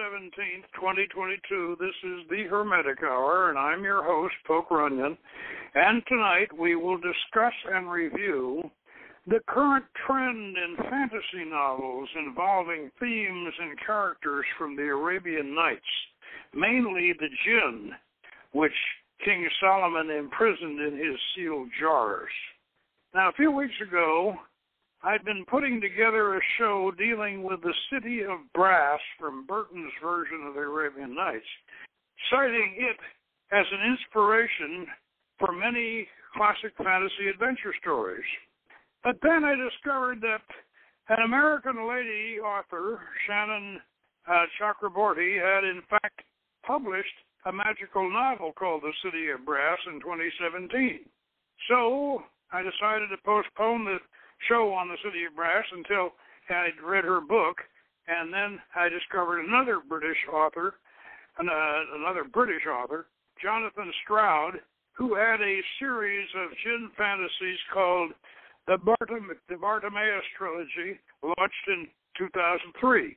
February 17th, 2022. This is the Hermetic Hour, and I'm your host, Poke Runyon. And tonight we will discuss and review the current trend in fantasy novels involving themes and characters from the Arabian Nights, mainly the jinn, which King Solomon imprisoned in his sealed jars. Now, a few weeks ago, I'd been putting together a show dealing with the city of brass from Burton's version of the Arabian Nights, citing it as an inspiration for many classic fantasy adventure stories. But then I discovered that an American lady author, Shannon uh, Chakraborty, had in fact published a magical novel called The City of Brass in 2017. So I decided to postpone the show on the City of Brass until I'd read her book, and then I discovered another British author, uh, another British author, Jonathan Stroud, who had a series of jinn fantasies called the, Bartim- the Bartimaeus trilogy, launched in 2003,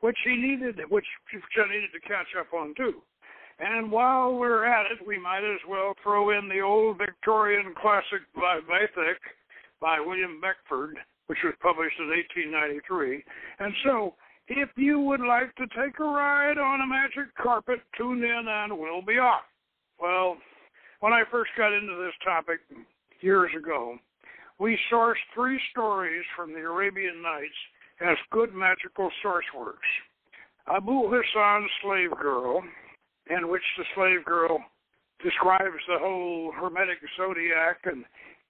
which he needed, which I needed to catch up on too. And while we're at it, we might as well throw in the old Victorian classic by Vathek by William Beckford, which was published in 1893. And so, if you would like to take a ride on a magic carpet, tune in and we'll be off. Well, when I first got into this topic years ago, we sourced three stories from the Arabian Nights as good magical source works. Abu Hassan's Slave Girl, in which the slave girl describes the whole Hermetic zodiac and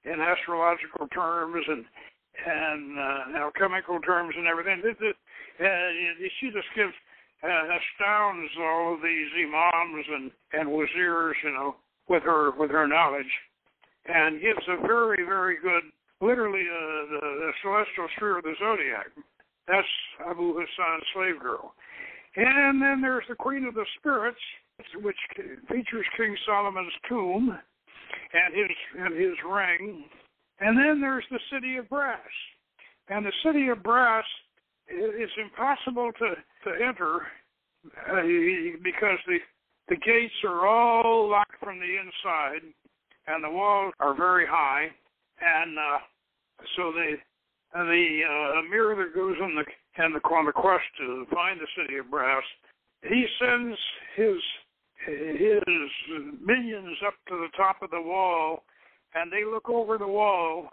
in astrological terms and and uh, alchemical terms and everything. This, this, uh, she just gives uh, astounds all of these imams and and wazirs, you know, with her with her knowledge, and gives a very very good, literally uh, the, the celestial sphere of the zodiac. That's Abu Hassan's slave girl. And then there's the Queen of the Spirits, which features King Solomon's tomb and his and his ring. And then there's the city of brass. And the city of brass is impossible to to enter uh, because the the gates are all locked from the inside, and the walls are very high, and uh, so the the uh, emir that goes on the and the on the quest to find the city of brass, he sends his his minions up to the top of the wall, and they look over the wall,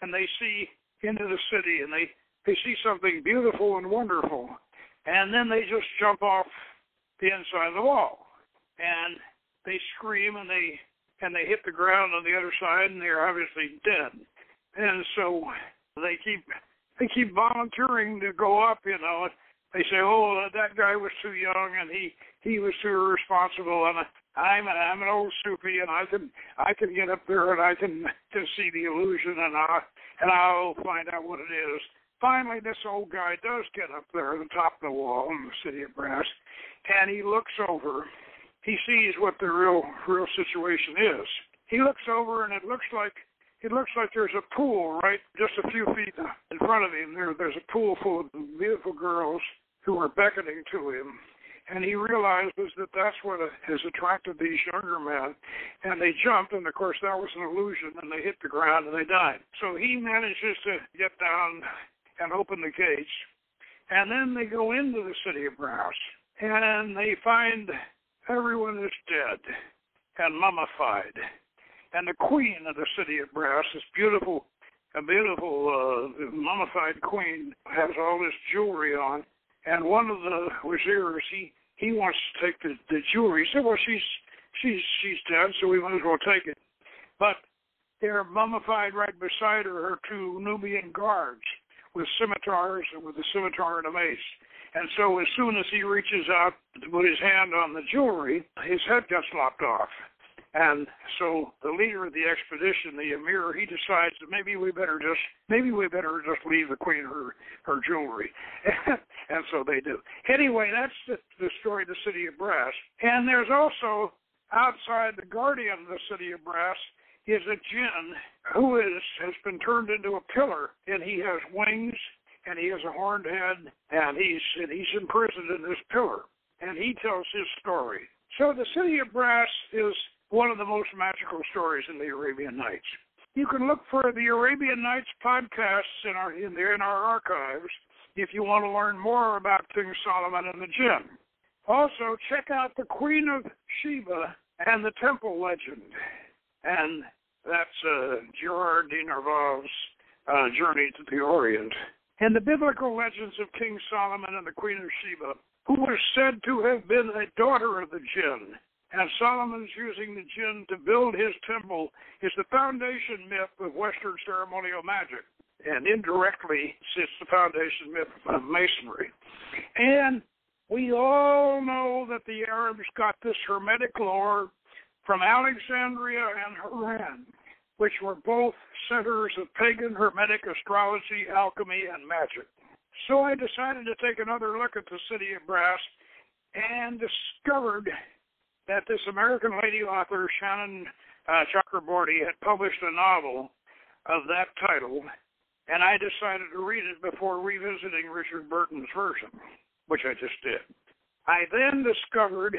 and they see into the city, and they they see something beautiful and wonderful, and then they just jump off the inside of the wall, and they scream and they and they hit the ground on the other side, and they're obviously dead, and so they keep they keep volunteering to go up, you know. They say, "Oh, uh, that guy was too young, and he he was too irresponsible, and I'm an, I'm an old Sufi, and I can I can get up there and I can to see the illusion, and I and I'll find out what it is." Finally, this old guy does get up there at the top of the wall in the city of brass, and he looks over. He sees what the real real situation is. He looks over, and it looks like it looks like there's a pool right just a few feet in front of him. There, there's a pool full of beautiful girls who are beckoning to him and he realizes that that's what has attracted these younger men. And they jumped, and of course that was an illusion, and they hit the ground and they died. So he manages to get down and open the gates, and then they go into the city of brass, and they find everyone is dead and mummified. And the queen of the city of brass, this beautiful, a beautiful uh, mummified queen, has all this jewelry on and one of the wazirs he he wants to take the, the jewelry. He said, "Well, she's she's she's dead, so we might as well take it." But they're mummified right beside her her two Nubian guards with scimitars and with a scimitar and a mace. And so as soon as he reaches out to put his hand on the jewelry, his head gets lopped off. And so the leader of the expedition, the emir, he decides that maybe we better just maybe we better just leave the queen her her jewelry, and so they do. Anyway, that's the, the story of the city of brass. And there's also outside the guardian of the city of brass is a jinn who is has been turned into a pillar, and he has wings and he has a horned head, and he's and he's imprisoned in this pillar, and he tells his story. So the city of brass is one of the most magical stories in the Arabian Nights. You can look for the Arabian Nights podcasts in our in, the, in our archives if you want to learn more about King Solomon and the jinn. Also, check out the Queen of Sheba and the Temple Legend, and that's uh, Gerard de Nerval's uh, Journey to the Orient. And the biblical legends of King Solomon and the Queen of Sheba, who was said to have been a daughter of the jinn. And Solomon's using the jinn to build his temple is the foundation myth of Western ceremonial magic, and indirectly sits the foundation myth of Masonry. And we all know that the Arabs got this Hermetic lore from Alexandria and Haran which were both centers of pagan hermetic astrology, alchemy, and magic. So I decided to take another look at the city of brass and discovered that this American lady author, Shannon uh, Chakraborty, had published a novel of that title, and I decided to read it before revisiting Richard Burton's version, which I just did. I then discovered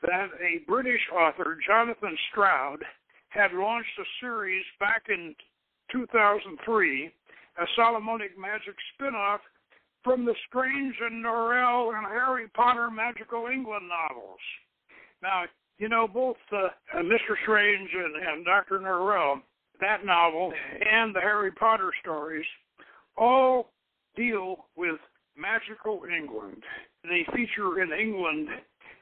that a British author, Jonathan Stroud, had launched a series back in 2003, a Solomonic magic spin-off from the Strange and Norrell and Harry Potter Magical England novels. Now, you know, both uh, Mr. Strange and, and Dr. Norrell, that novel, and the Harry Potter stories all deal with magical England. They feature in England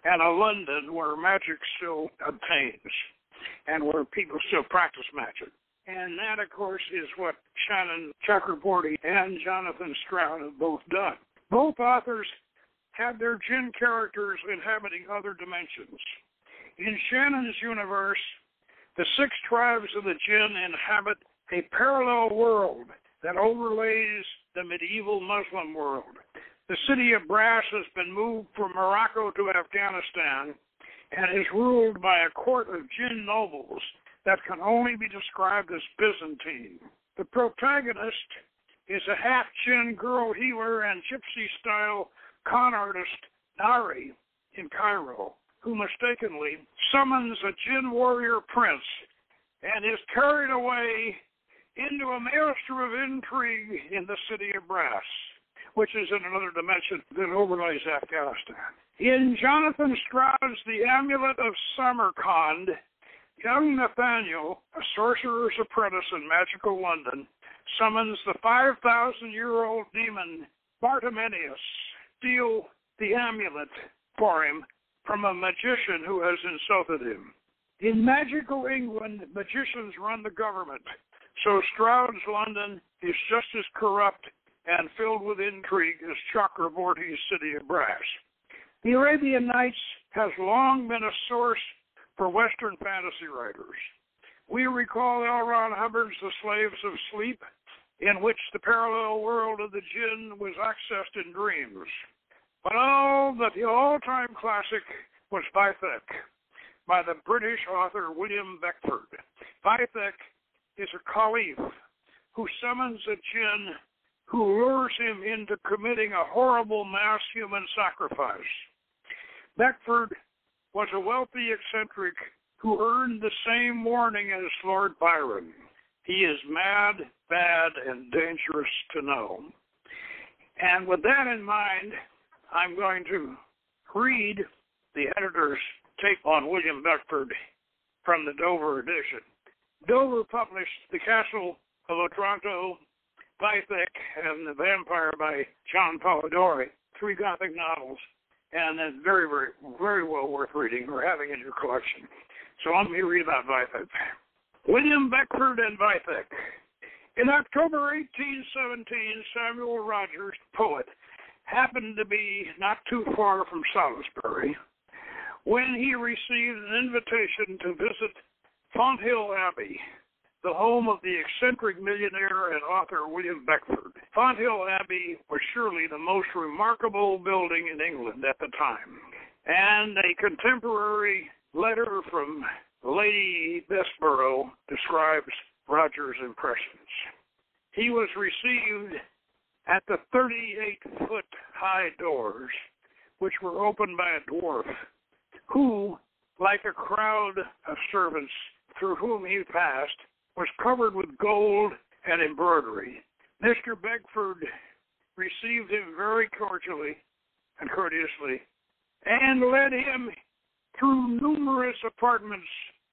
and a London where magic still obtains and where people still practice magic. And that, of course, is what Shannon Chakraborty and Jonathan Stroud have both done. Both authors have their jinn characters inhabiting other dimensions. In Shannon's universe, the six tribes of the jinn inhabit a parallel world that overlays the medieval Muslim world. The city of Brass has been moved from Morocco to Afghanistan and is ruled by a court of jinn nobles that can only be described as Byzantine. The protagonist is a half jinn girl healer and gypsy style con artist Nahri in Cairo, who mistakenly summons a jinn warrior prince and is carried away into a maelstrom of intrigue in the city of Brass, which is in another dimension that overlays Afghanistan. In Jonathan Stroud's The Amulet of Samarkand, young Nathaniel, a sorcerer's apprentice in magical London, summons the 5,000 year old demon Bartimaeus steal the amulet for him from a magician who has insulted him. In magical England, magicians run the government, so Stroud's London is just as corrupt and filled with intrigue as Chakraborty's City of Brass. The Arabian Nights has long been a source for Western fantasy writers. We recall L. Ron Hubbard's The Slaves of Sleep, in which the parallel world of the jinn was accessed in dreams. But all but the all-time classic was Vathek by the British author William Beckford. Vathek is a caliph who summons a jinn who lures him into committing a horrible mass human sacrifice. Beckford was a wealthy eccentric who earned the same warning as Lord Byron. He is mad, bad, and dangerous to know. And with that in mind, I'm going to read the editor's take on William Beckford from the Dover edition. Dover published The Castle of Otranto, Vathek, and The Vampire by John Polidori, three Gothic novels and it's very, very, very well worth reading or having in your collection. So let me read about Vathek. William Beckford and Vathek. In October 1817, Samuel Rogers, poet, happened to be not too far from Salisbury when he received an invitation to visit Fonthill Abbey, the home of the eccentric millionaire and author William Beckford. Fonthill Abbey was surely the most remarkable building in England at the time, and a contemporary letter from Lady Bessborough describes Roger's impressions. He was received at the 38 foot high doors, which were opened by a dwarf, who, like a crowd of servants through whom he passed, was covered with gold and embroidery. Mr. Beckford received him very cordially and courteously, and led him through numerous apartments,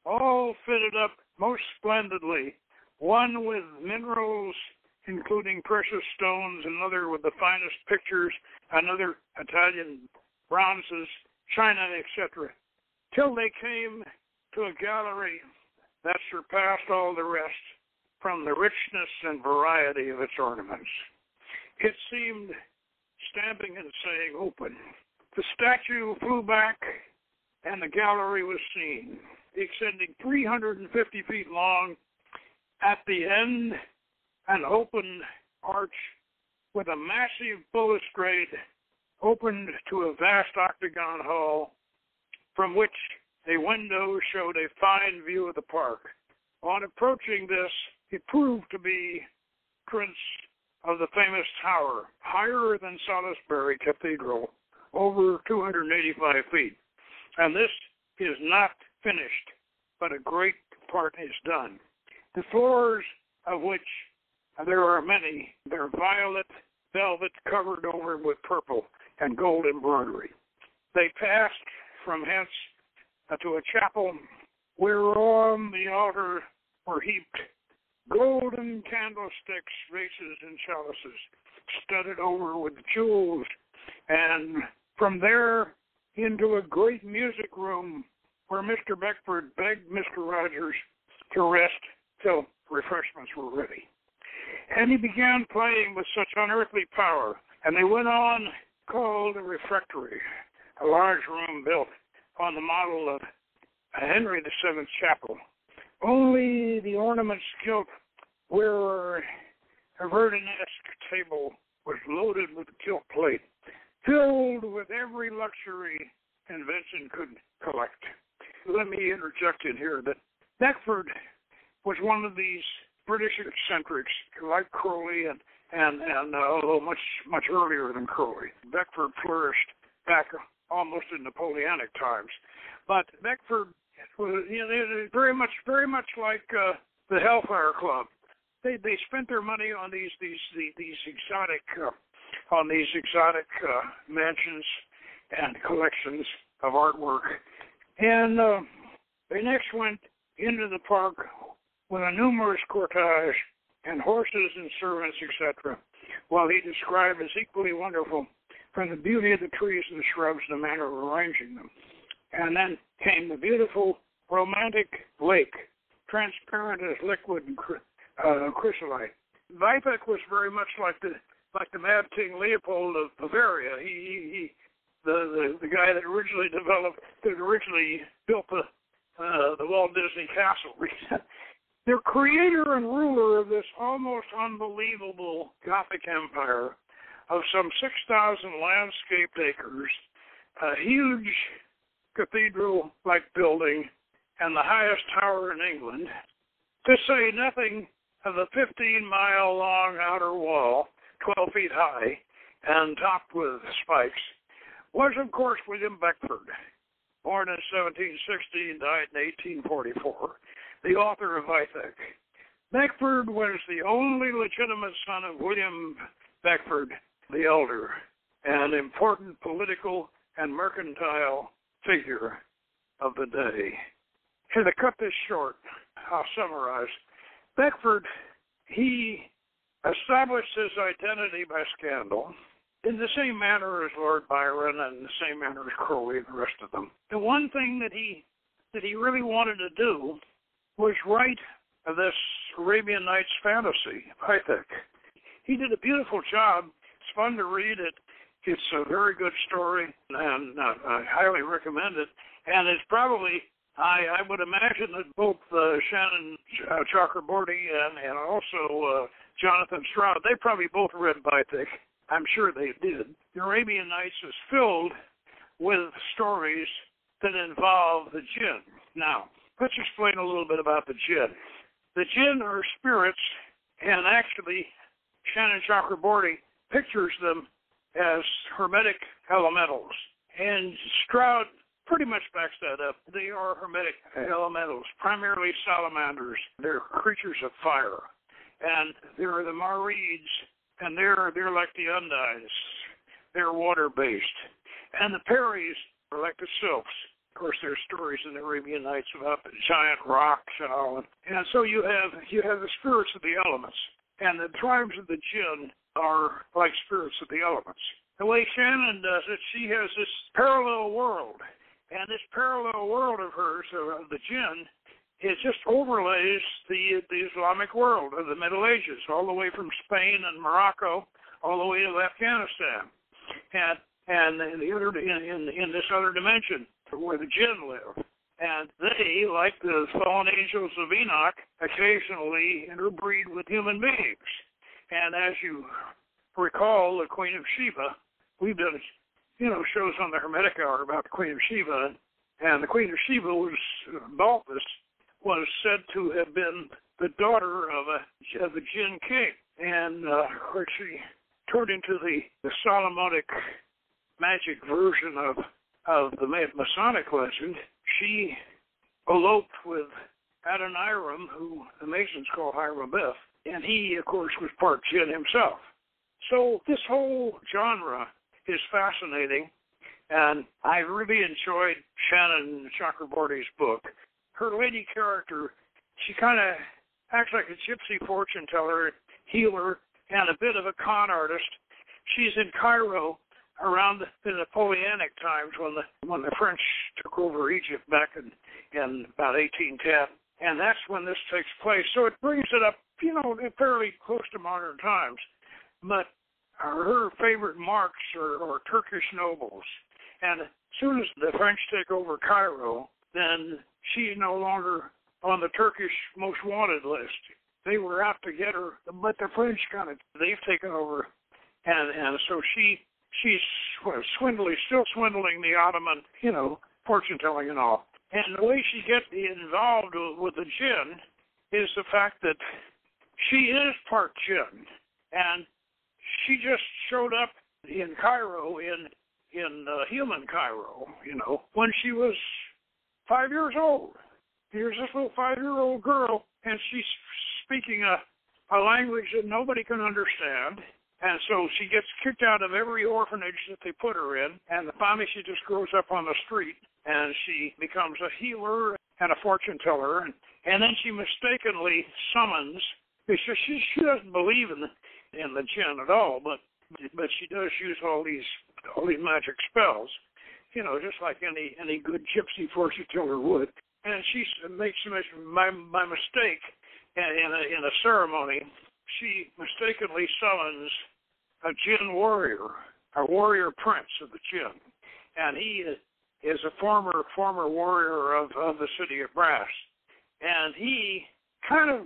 all fitted up most splendidly, one with minerals, including precious stones, another with the finest pictures, another Italian bronzes, china, etc., till they came to a gallery that surpassed all the rest from the richness and variety of its ornaments. It seemed stamping and saying, Open. The statue flew back, and the gallery was seen, extending 350 feet long. At the end, an open arch with a massive balustrade opened to a vast octagon hall from which a window showed a fine view of the park. On approaching this, it proved to be Prince of the famous tower, higher than Salisbury Cathedral, over 285 feet. And this is not finished, but a great part is done. The floors of which there are many, they're violet velvet covered over with purple and gold embroidery. They passed from hence uh, to a chapel whereon the altar were heaped golden candlesticks, vases, and chalices, studded over with jewels, and from there into a great music room where Mr. Beckford begged Mr. Rogers to rest till refreshments were ready. And he began playing with such unearthly power, and they went on called a refectory, a large room built on the model of Henry VII's chapel. Only the ornaments gilt where a Verdinesque table was loaded with gilt plate, filled with every luxury invention could collect. Let me interject in here that Beckford was one of these British eccentrics like Crowley and and and uh, although much much earlier than Crowley, Beckford flourished back almost in Napoleonic times. But Beckford was you know, very much very much like uh, the Hellfire Club. They they spent their money on these these these, these exotic uh, on these exotic uh, mansions and collections of artwork, and uh, they next went into the park with a numerous cortege and horses and servants, etc. While he described as equally wonderful from the beauty of the trees and the shrubs, the manner of arranging them. And then came the beautiful romantic lake, transparent as liquid and uh, chrysolite. Vathek was very much like the like the Mad King Leopold of Bavaria. He, he, he the, the the guy that originally developed that originally built the uh, the Walt Disney Castle. the creator and ruler of this almost unbelievable Gothic empire of some 6,000 landscaped acres, a huge cathedral-like building, and the highest tower in England, to say nothing of the 15 mile long outer wall, 12 feet high, and topped with spikes, was of course William Beckford, born in 1760 and died in 1844, the author of Vathek. Beckford was the only legitimate son of William Beckford the Elder, an important political and mercantile figure of the day. And to cut this short, I'll summarize. Beckford, he established his identity by scandal in the same manner as Lord Byron and the same manner as Crowley and the rest of them. The one thing that he that he really wanted to do was write this Arabian Nights fantasy, I. He did a beautiful job. It's fun to read it. It's a very good story, and uh, I highly recommend it. And it's probably I, I would imagine that both uh, Shannon uh, Chakraborty and, and also uh, Jonathan Stroud, they probably both read Vathek. I'm sure they did. The Arabian Nights is filled with stories that involve the jinn. Now, let's explain a little bit about the jinn. The jinn are spirits, and actually, Shannon Chakraborty pictures them as hermetic elementals. And Stroud pretty much backs that up. They are hermetic elementals, primarily salamanders. They're creatures of fire. And there are the Marids, and they're they're like the Undines. They're water based. And the Peris are like the sylphs. Of course, there's stories in the Arabian Nights about the giant rocs and all. And so you have you have the spirits of the elements, and the tribes of the jinn are like spirits of the elements. The way Shannon does it, she has this parallel world, and this parallel world of hers, of the jinn, it just overlays the the Islamic world of the Middle Ages, all the way from Spain and Morocco, all the way to Afghanistan, and and the other in in, in this other dimension where the jinn live. And they, like the fallen angels of Enoch, occasionally interbreed with human beings. And as you recall, the Queen of Sheba, we've done, you know, shows on the Hermetic Hour about the Queen of Sheba, and the Queen of Sheba was Balthus was said to have been the daughter of a of a jinn king, and uh, where she turned into the the Solomonic magic version of of the Masonic legend, she eloped with Adoniram, who the Masons call Hiram Abiff, and he, of course, was part jinn himself. So this whole genre is fascinating, and I really enjoyed Shannon Chakraborty's book. Her lady character, she kind of acts like a gypsy fortune teller, healer, and a bit of a con artist. She's in Cairo around the Napoleonic times when the when the French took over Egypt back in in about 1810, and that's when this takes place. So it brings it up, you know, fairly close to modern times. But her favorite marks are, are Turkish nobles, and as soon as the French take over Cairo, then she's no longer on the Turkish most wanted list. They were out to get her, but the French kind of they've taken over, and and so she she's swindling, still swindling the Ottoman, you know, fortune telling and all. And the way she gets involved with the jinn is the fact that she is part jinn, and she just showed up in Cairo in in uh, human Cairo, you know, when she was five years old. Here's this little five-year-old girl, and she's speaking a a language that nobody can understand and so she gets kicked out of every orphanage that they put her in, and finally she just grows up on the street, and she becomes a healer and a fortune teller, and, and then she mistakenly summons. Because she she doesn't believe in the, in the jinn at all, but but she does use all these all these magic spells, you know, just like any any good gypsy fortune teller would. And she makes my my mistake in a in a ceremony she mistakenly summons a Jinn warrior, a warrior prince of the Jinn, and he is a former former warrior of, of the city of Brass, and he kind of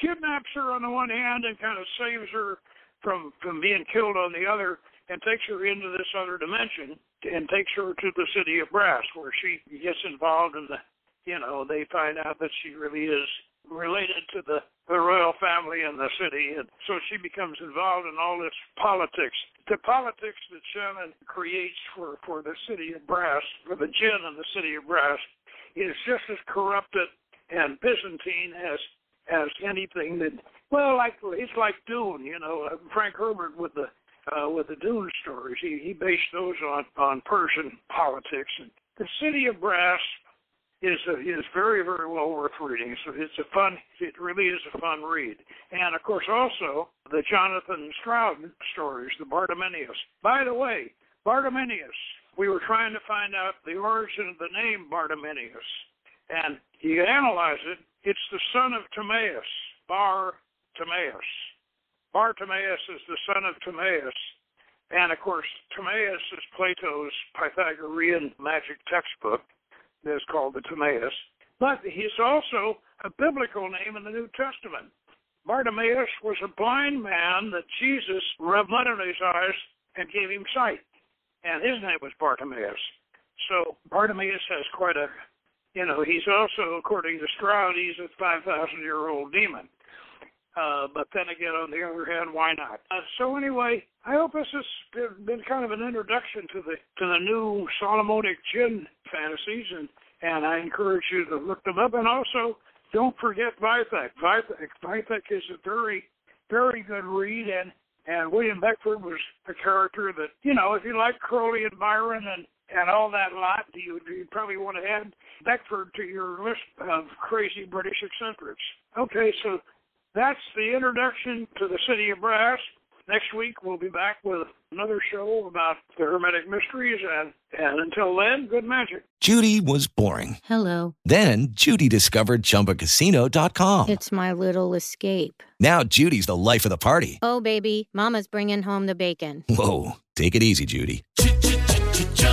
kidnaps her on the one hand and kind of saves her from from being killed on the other, and takes her into this other dimension and takes her to the city of Brass, where she gets involved in the, you know, they find out that she really is related to the, the royal family in the city, and so she becomes involved in all this politics. The politics that Shannon creates for, for the city of Brass, for the jinn in the city of Brass, is just as corrupted and Byzantine as as anything that well, like it's like Dune, you know, uh, Frank Herbert with the uh, with the Dune stories. He he based those on on Persian politics and the city of Brass is a, is very very well worth reading. So it's a fun. It really is a fun read. And of course, also the Jonathan Stroud stories, the Bartimaeus. By the way, Bartimaeus. We were trying to find out the origin of the name Bartimaeus, and you analyze it. It's the son of Timaeus, Bar Timaeus. Bartimaeus is the son of Timaeus. And of course, Timaeus is Plato's Pythagorean magic textbook is called the Timaeus, but he's also a biblical name in the New Testament. Bartimaeus was a blind man that Jesus rubbed mud in his eyes and gave him sight, and his name was Bartimaeus. So Bartimaeus has quite a, you know, he's also, according to Stroud, he's a 5,000 year old demon. Uh, but then again, on the other hand, why not? Uh, so anyway, I hope this has been kind of an introduction to the to the new Solomonic jinn fantasies, and and I encourage you to look them up. And also, don't forget Vathek. Vathek, Vathek is a very very good read, and and William Beckford was a character that you know if you like Crowley and Byron and and all that lot, you you probably want to add Beckford to your list of crazy British eccentrics. Okay, so that's the introduction to the City of Brass. Next week we'll be back with another show about the Hermetic mysteries, and and until then, good magic. Judy was boring. Hello. Then Judy discovered ChumbaCasino.com. It's my little escape. Now Judy's the life of the party. Oh baby, Mama's bringing home the bacon. Whoa, take it easy, Judy.